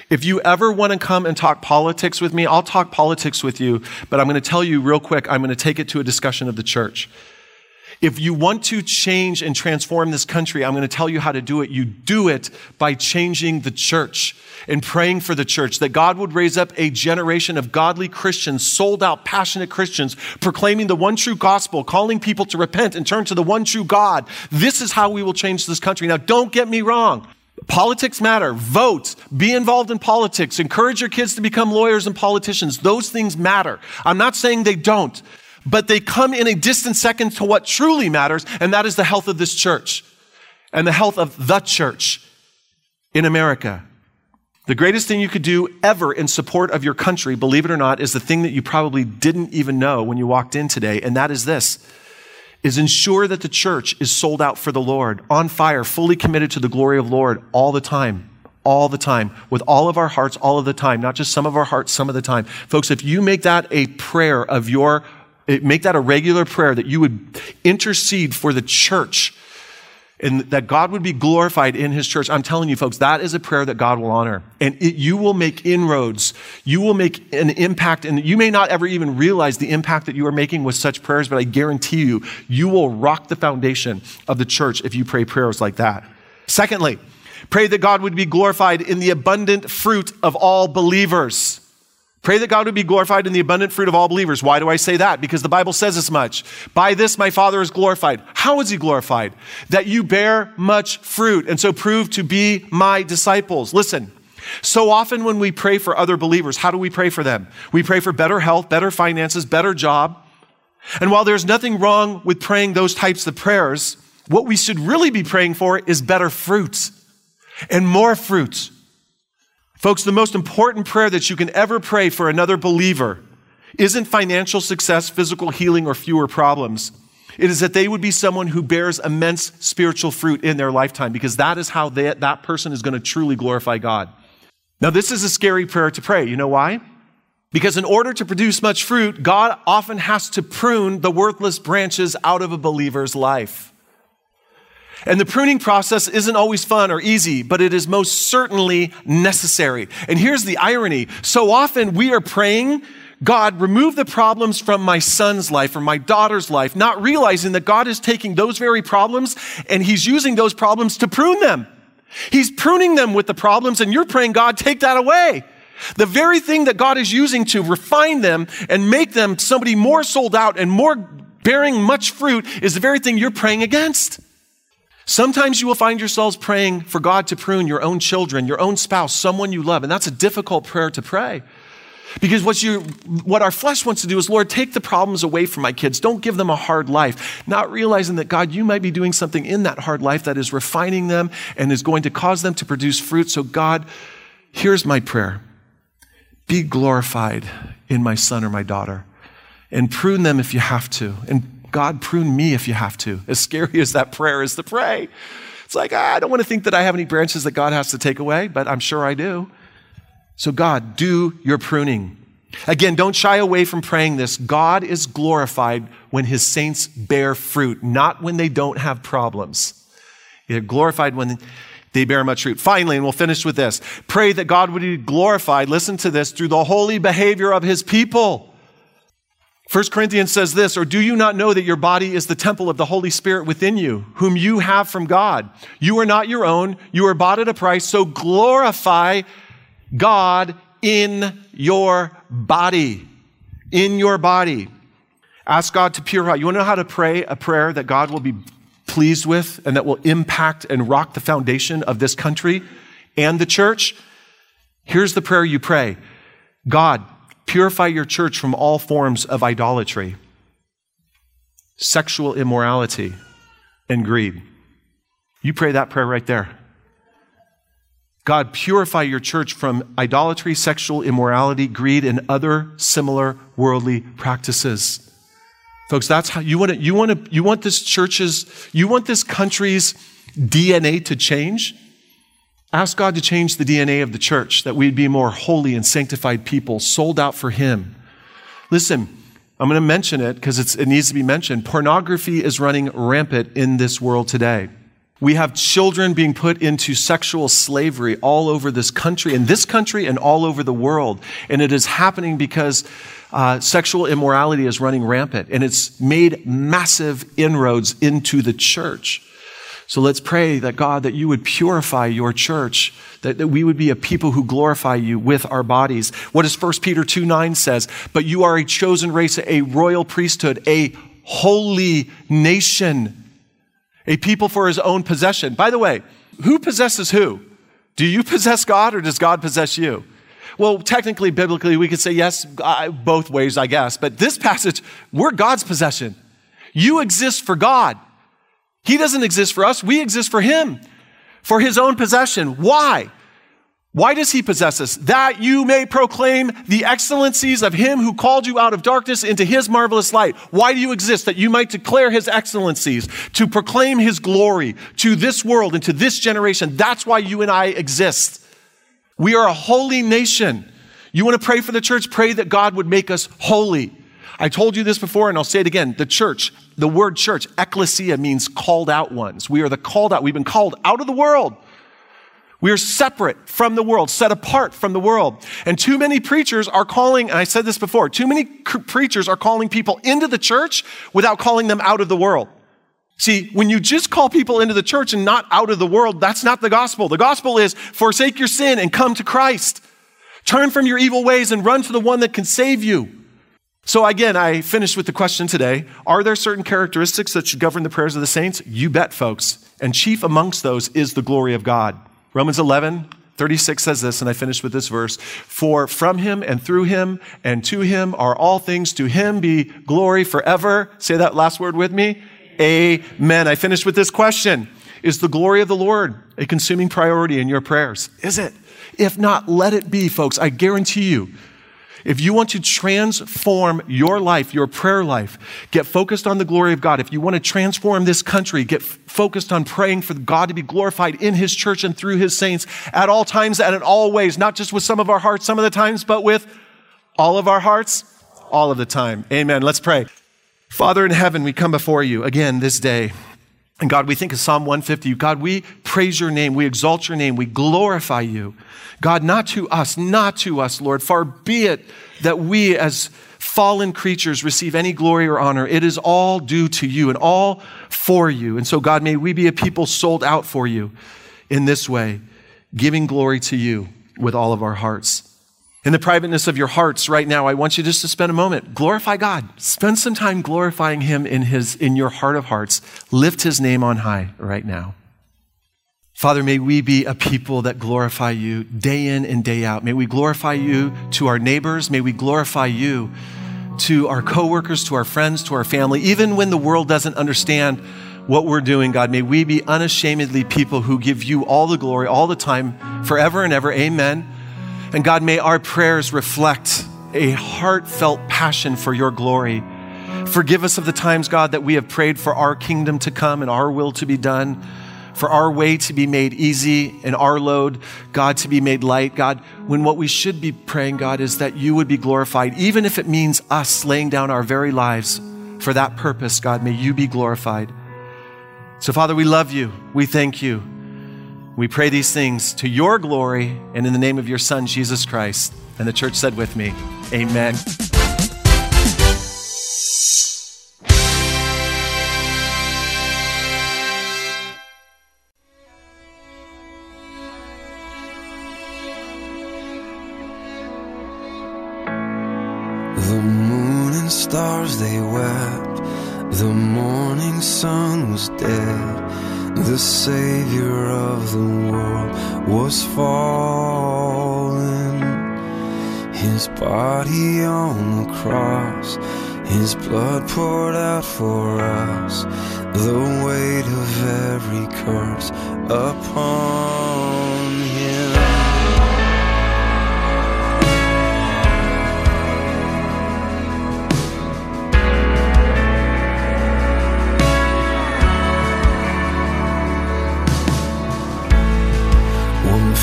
If you ever want to come and talk politics with me, I'll talk politics with you, but I'm going to tell you real quick, I'm going to take it to a discussion of the church. If you want to change and transform this country, I'm going to tell you how to do it. You do it by changing the church and praying for the church, that God would raise up a generation of godly Christians, sold out, passionate Christians, proclaiming the one true gospel, calling people to repent and turn to the one true God. This is how we will change this country. Now, don't get me wrong. Politics matter. Vote. Be involved in politics. Encourage your kids to become lawyers and politicians. Those things matter. I'm not saying they don't but they come in a distant second to what truly matters, and that is the health of this church and the health of the church in America. The greatest thing you could do ever in support of your country, believe it or not, is the thing that you probably didn't even know when you walked in today, and that is this is ensure that the church is sold out for the Lord, on fire, fully committed to the glory of Lord all the time all the time, with all of our hearts, all of the time, not just some of our hearts, some of the time. Folks, if you make that a prayer of your eh, make that a regular prayer that you would intercede for the church and that God would be glorified in his church. I'm telling you, folks, that is a prayer that God will honor. And it, you will make inroads. You will make an impact. And you may not ever even realize the impact that you are making with such prayers, but I guarantee you, you will rock the foundation of the church if you pray prayers like that. Secondly, pray that God would be glorified in the abundant fruit of all believers. Pray that God would be glorified in the abundant fruit of all believers. Why do I say that? Because the Bible says as much. By this my Father is glorified. How is he glorified? That you bear much fruit and so prove to be my disciples. Listen, so often when we pray for other believers, how do we pray for them? We pray for better health, better finances, better job. And while there's nothing wrong with praying those types of prayers, what we should really be praying for is better fruits and more fruit Folks, the most important prayer that you can ever pray for another believer isn't financial success, physical healing, or fewer problems. It is that they would be someone who bears immense spiritual fruit in their lifetime because that is how they, that person is going to truly glorify God. Now, this is a scary prayer to pray. You know why? Because in order to produce much fruit, God often has to prune the worthless branches out of a believer's life. And the pruning process isn't always fun or easy, but it is most certainly necessary. And here's the irony. So often we are praying, God, remove the problems from my son's life or my daughter's life, not realizing that God is taking those very problems and he's using those problems to prune them. He's pruning them with the problems and you're praying, God, take that away. The very thing that God is using to refine them and make them somebody more sold out and more bearing much fruit is the very thing you're praying against. Sometimes you will find yourselves praying for God to prune your own children, your own spouse, someone you love, and that's a difficult prayer to pray. Because what, you, what our flesh wants to do is, Lord, take the problems away from my kids. Don't give them a hard life. Not realizing that, God, you might be doing something in that hard life that is refining them and is going to cause them to produce fruit. So, God, here's my prayer be glorified in my son or my daughter, and prune them if you have to, and God, prune me if you have to. As scary as that prayer is to pray. It's like, ah, I don't want to think that I have any branches that God has to take away, but I'm sure I do. So, God, do your pruning. Again, don't shy away from praying this. God is glorified when his saints bear fruit, not when they don't have problems. They're glorified when they bear much fruit. Finally, and we'll finish with this pray that God would be glorified, listen to this, through the holy behavior of his people. 1 Corinthians says this, or do you not know that your body is the temple of the Holy Spirit within you, whom you have from God? You are not your own, you are bought at a price, so glorify God in your body. In your body. Ask God to purify. You want to know how to pray a prayer that God will be pleased with and that will impact and rock the foundation of this country and the church? Here's the prayer you pray God, Purify your church from all forms of idolatry, sexual immorality, and greed. You pray that prayer right there. God, purify your church from idolatry, sexual immorality, greed, and other similar worldly practices. Folks, that's how you want to, you want to, you want this church's, you want this country's DNA to change? Ask God to change the DNA of the church, that we'd be more holy and sanctified people, sold out for Him. Listen, I'm going to mention it because it needs to be mentioned. Pornography is running rampant in this world today. We have children being put into sexual slavery all over this country, in this country and all over the world. And it is happening because uh, sexual immorality is running rampant and it's made massive inroads into the church. So let's pray that God, that you would purify your church, that, that we would be a people who glorify you with our bodies. What does 1 Peter 2 9 says? But you are a chosen race, a royal priesthood, a holy nation, a people for his own possession. By the way, who possesses who? Do you possess God or does God possess you? Well, technically, biblically, we could say yes, both ways, I guess. But this passage, we're God's possession. You exist for God. He doesn't exist for us, we exist for Him, for His own possession. Why? Why does He possess us? That you may proclaim the excellencies of Him who called you out of darkness into His marvelous light. Why do you exist? That you might declare His excellencies, to proclaim His glory to this world and to this generation. That's why you and I exist. We are a holy nation. You want to pray for the church? Pray that God would make us holy. I told you this before and I'll say it again. The church, the word church, ecclesia means called out ones. We are the called out. We've been called out of the world. We are separate from the world, set apart from the world. And too many preachers are calling, and I said this before, too many preachers are calling people into the church without calling them out of the world. See, when you just call people into the church and not out of the world, that's not the gospel. The gospel is forsake your sin and come to Christ. Turn from your evil ways and run to the one that can save you. So again, I finished with the question today Are there certain characteristics that should govern the prayers of the saints? You bet, folks. And chief amongst those is the glory of God. Romans 11, 36 says this, and I finished with this verse For from him and through him and to him are all things. To him be glory forever. Say that last word with me. Amen. I finished with this question Is the glory of the Lord a consuming priority in your prayers? Is it? If not, let it be, folks. I guarantee you if you want to transform your life, your prayer life, get focused on the glory of God. If you want to transform this country, get focused on praying for God to be glorified in His church and through His saints at all times and in all ways, not just with some of our hearts some of the times, but with all of our hearts all of the time. Amen. Let's pray. Father in heaven, we come before you again this day. And God, we think of Psalm 150. God, we praise your name. We exalt your name. We glorify you. God, not to us, not to us, Lord. Far be it that we as fallen creatures receive any glory or honor. It is all due to you and all for you. And so, God, may we be a people sold out for you in this way, giving glory to you with all of our hearts. In the privateness of your hearts right now, I want you just to spend a moment. Glorify God. Spend some time glorifying Him in, his, in your heart of hearts. Lift His name on high right now. Father, may we be a people that glorify you day in and day out. May we glorify you to our neighbors. May we glorify you to our coworkers, to our friends, to our family. Even when the world doesn't understand what we're doing, God, may we be unashamedly people who give you all the glory all the time, forever and ever. Amen. And God, may our prayers reflect a heartfelt passion for your glory. Forgive us of the times, God, that we have prayed for our kingdom to come and our will to be done, for our way to be made easy and our load, God, to be made light. God, when what we should be praying, God, is that you would be glorified, even if it means us laying down our very lives for that purpose, God, may you be glorified. So, Father, we love you. We thank you. We pray these things to your glory and in the name of your Son, Jesus Christ. And the church said with me, Amen. The moon and stars they wept, the morning sun was dead the savior of the world was fallen. His body on the cross his blood poured out for us. The weight of every curse upon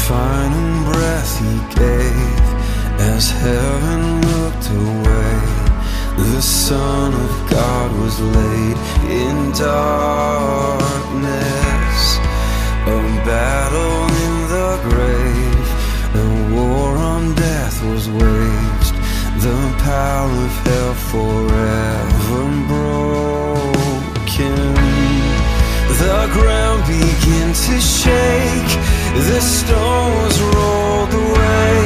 final breath he gave as heaven looked away. The Son of God was laid in darkness, a battle in the grave, a war on death was waged, the power of hell forever broken. The ground began to shake the stones rolled away.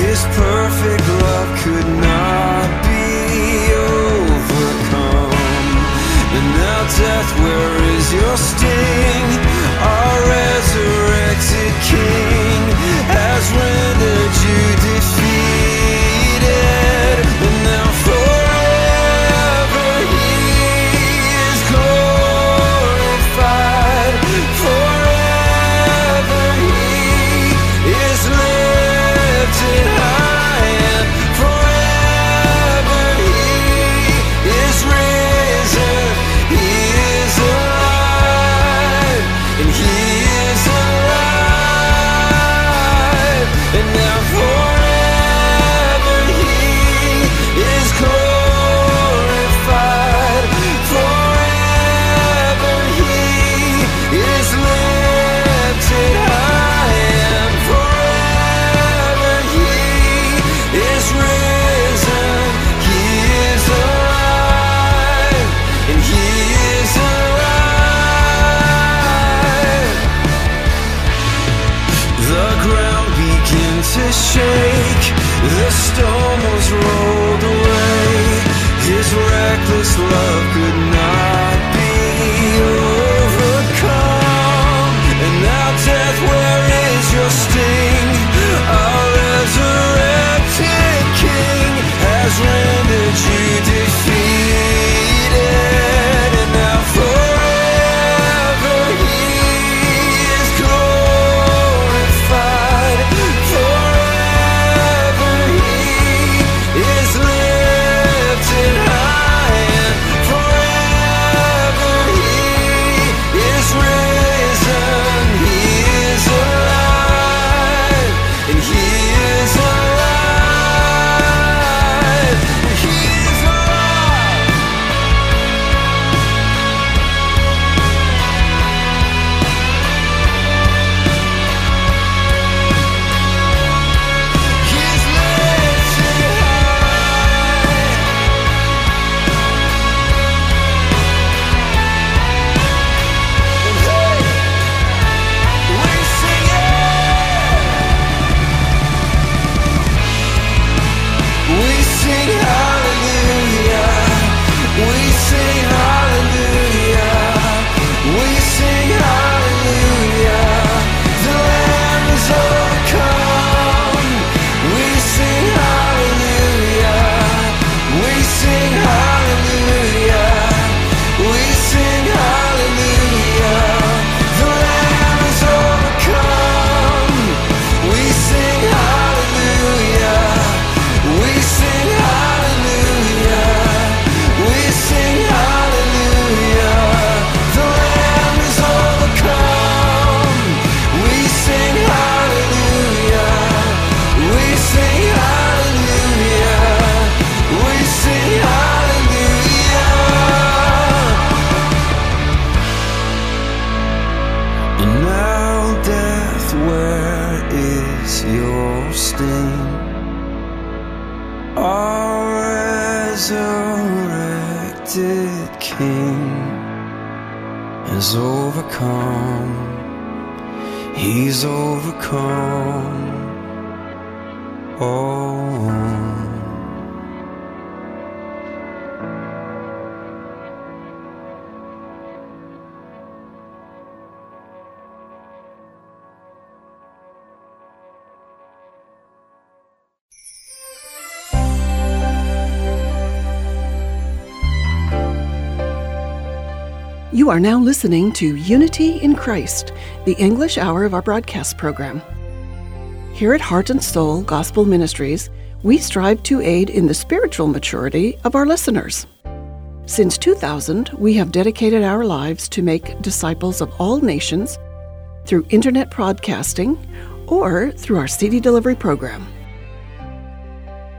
His perfect love could not be overcome. And now, death, where is your sting? Our resurrected King has rendered you defeat. overcome. He's overcome. Oh. You are now listening to Unity in Christ, the English hour of our broadcast program. Here at Heart and Soul Gospel Ministries, we strive to aid in the spiritual maturity of our listeners. Since 2000, we have dedicated our lives to make disciples of all nations through internet broadcasting or through our CD delivery program.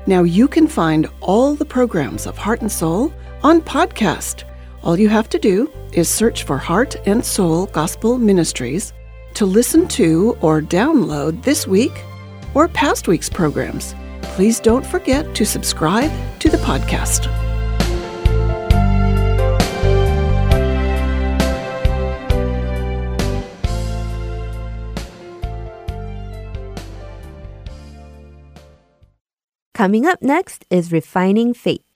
Now you can find all the programs of Heart and Soul on podcast. All you have to do is search for Heart and Soul Gospel Ministries to listen to or download this week or past week's programs. Please don't forget to subscribe to the podcast. Coming up next is Refining Faith.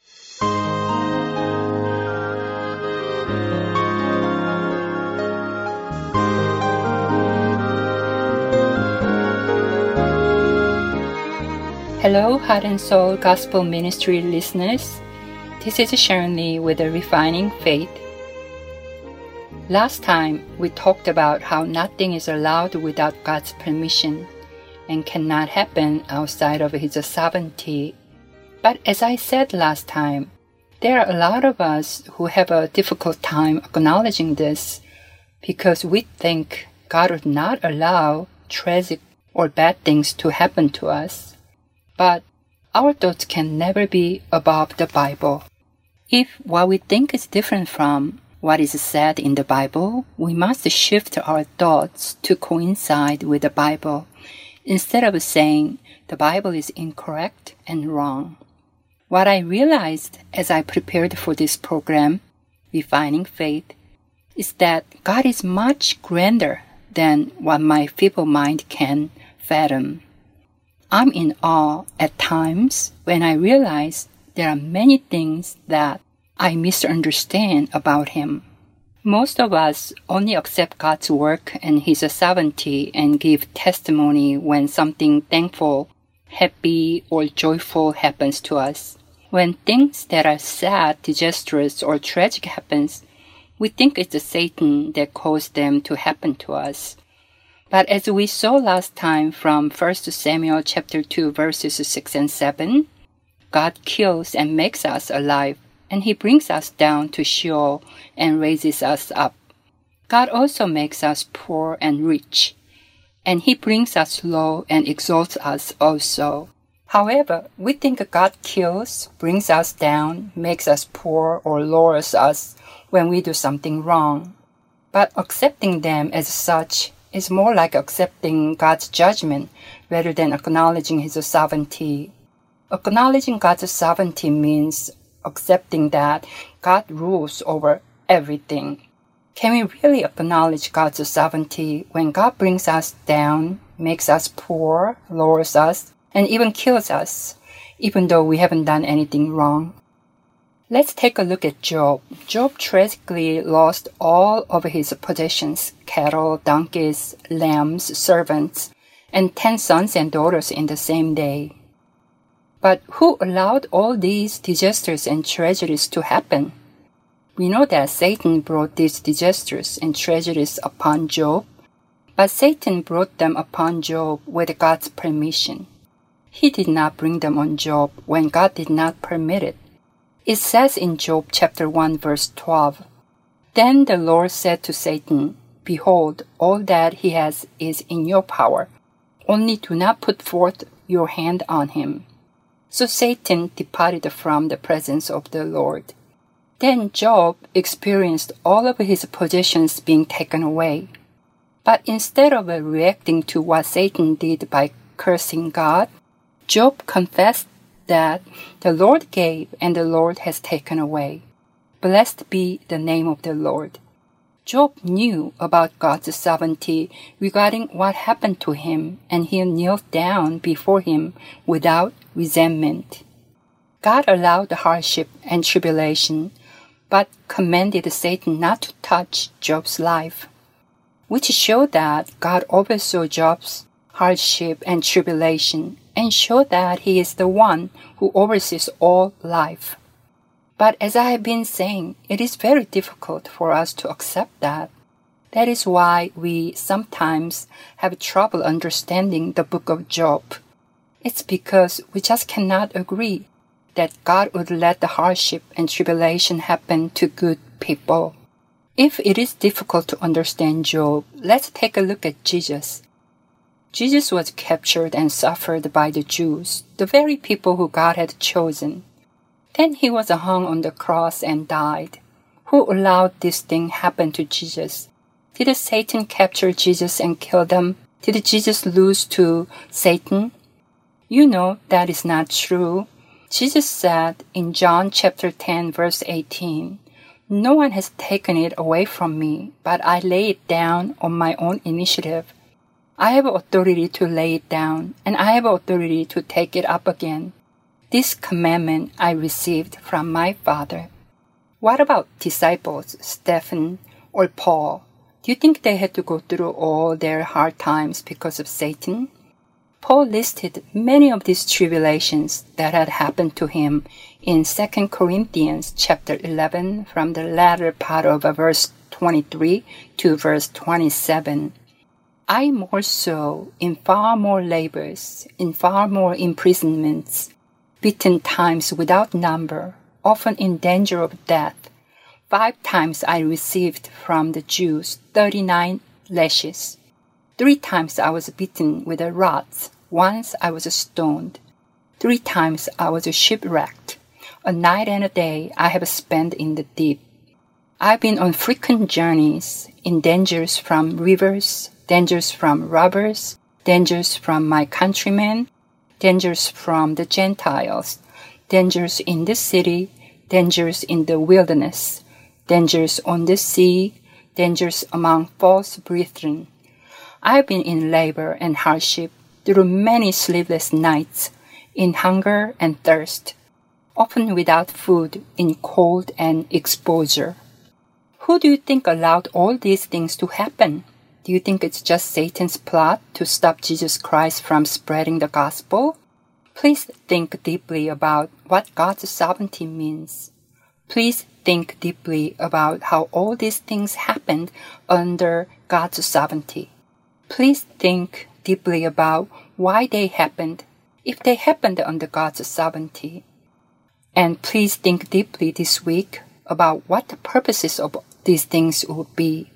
Hello, Heart and Soul Gospel Ministry listeners. This is Sharon Lee with the Refining Faith. Last time, we talked about how nothing is allowed without God's permission and cannot happen outside of His sovereignty. But as I said last time, there are a lot of us who have a difficult time acknowledging this because we think God would not allow tragic or bad things to happen to us. But our thoughts can never be above the Bible. If what we think is different from what is said in the Bible, we must shift our thoughts to coincide with the Bible instead of saying the Bible is incorrect and wrong. What I realized as I prepared for this program, Refining Faith, is that God is much grander than what my feeble mind can fathom. I'm in awe at times when I realize there are many things that I misunderstand about Him. Most of us only accept God's work and His sovereignty and give testimony when something thankful, happy, or joyful happens to us. When things that are sad, disastrous, or tragic happens, we think it's Satan that caused them to happen to us. But as we saw last time from 1 Samuel chapter 2 verses 6 and 7, God kills and makes us alive, and he brings us down to Sheol and raises us up. God also makes us poor and rich, and he brings us low and exalts us also. However, we think God kills, brings us down, makes us poor, or lowers us when we do something wrong. But accepting them as such is more like accepting God's judgment rather than acknowledging His sovereignty. Acknowledging God's sovereignty means accepting that God rules over everything. Can we really acknowledge God's sovereignty when God brings us down, makes us poor, lowers us, and even kills us, even though we haven't done anything wrong? Let's take a look at Job. Job tragically lost all of his possessions cattle, donkeys, lambs, servants, and ten sons and daughters in the same day. But who allowed all these disasters and tragedies to happen? We know that Satan brought these disasters and tragedies upon Job, but Satan brought them upon Job with God's permission. He did not bring them on Job when God did not permit it. It says in Job chapter 1 verse 12, Then the Lord said to Satan, Behold, all that he has is in your power, only do not put forth your hand on him. So Satan departed from the presence of the Lord. Then Job experienced all of his possessions being taken away. But instead of reacting to what Satan did by cursing God, Job confessed that the Lord gave and the Lord has taken away. Blessed be the name of the Lord. Job knew about God's sovereignty regarding what happened to him, and he knelt down before him without resentment. God allowed the hardship and tribulation, but commanded Satan not to touch Job's life, which showed that God oversaw Job's hardship and tribulation and show that He is the one who oversees all life. But as I have been saying, it is very difficult for us to accept that. That is why we sometimes have trouble understanding the book of Job. It's because we just cannot agree that God would let the hardship and tribulation happen to good people. If it is difficult to understand Job, let's take a look at Jesus. Jesus was captured and suffered by the Jews, the very people who God had chosen. Then he was hung on the cross and died. Who allowed this thing happen to Jesus? Did Satan capture Jesus and kill them? Did Jesus lose to Satan? You know that is not true. Jesus said in John chapter 10 verse 18, No one has taken it away from me, but I lay it down on my own initiative. I have authority to lay it down, and I have authority to take it up again. This commandment I received from my Father. What about disciples, Stephen or Paul? Do you think they had to go through all their hard times because of Satan? Paul listed many of these tribulations that had happened to him in 2 Corinthians chapter 11 from the latter part of verse 23 to verse 27. I more so in far more labors, in far more imprisonments, beaten times without number, often in danger of death, Five times I received from the Jews 39 lashes. Three times I was beaten with a rod. Once I was stoned. Three times I was shipwrecked. A night and a day I have spent in the deep. I've been on frequent journeys, in dangers from rivers, dangers from robbers, dangers from my countrymen, dangers from the Gentiles, dangers in the city, dangers in the wilderness, dangers on the sea, dangers among false brethren. I have been in labor and hardship through many sleepless nights, in hunger and thirst, often without food, in cold and exposure. Who do you think allowed all these things to happen? Do you think it's just Satan's plot to stop Jesus Christ from spreading the gospel? Please think deeply about what God's sovereignty means. Please think deeply about how all these things happened under God's sovereignty. Please think deeply about why they happened, if they happened under God's sovereignty. And please think deeply this week about what the purposes of these things would be.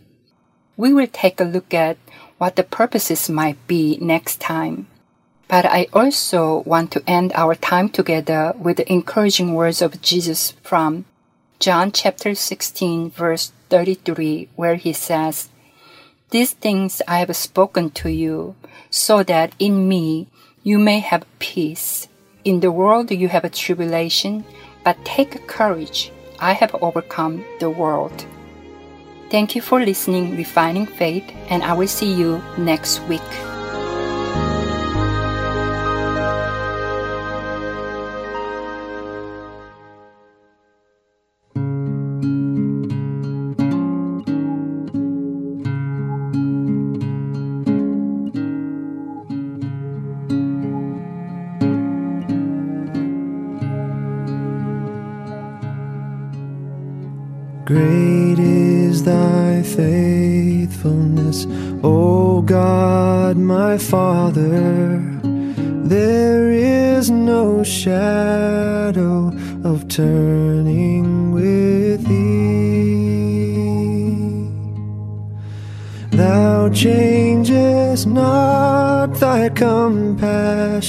We will take a look at what the purposes might be next time. But I also want to end our time together with the encouraging words of Jesus from John chapter 16 verse 33 where he says, These things I have spoken to you so that in me you may have peace. In the world you have a tribulation, but take courage. I have overcome the world. Thank you for listening, Refining Faith, and I will see you next week.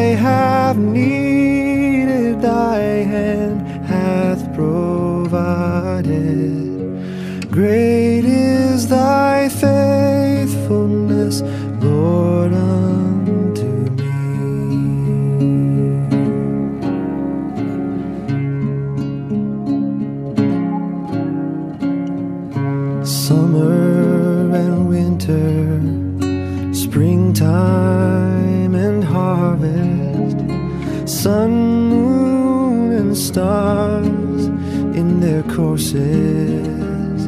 I have needed, thy hand hath provided. Great is thy courses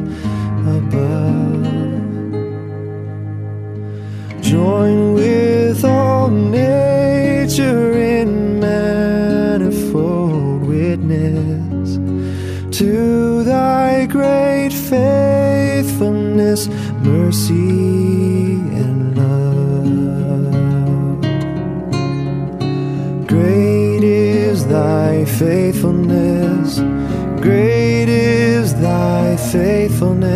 above. Join with all nature in manifold witness to thy great faithfulness, mercy, and love. Great is thy faithfulness, faithfulness,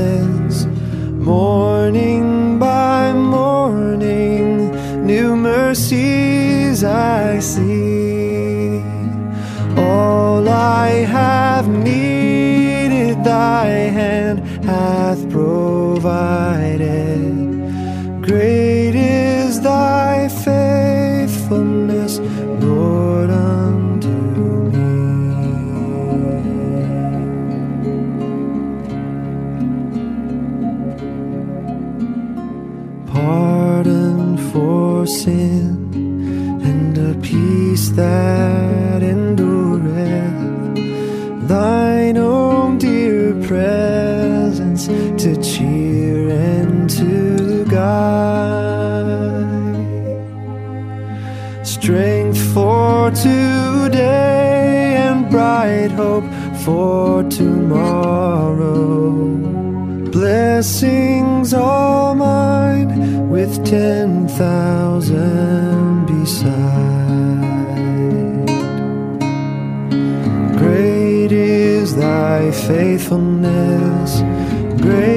sin and a peace that endureth. Thine own dear presence to cheer and to guide. Strength for today and bright hope for tomorrow. Blessings all ten thousand beside. Great is thy faithfulness, great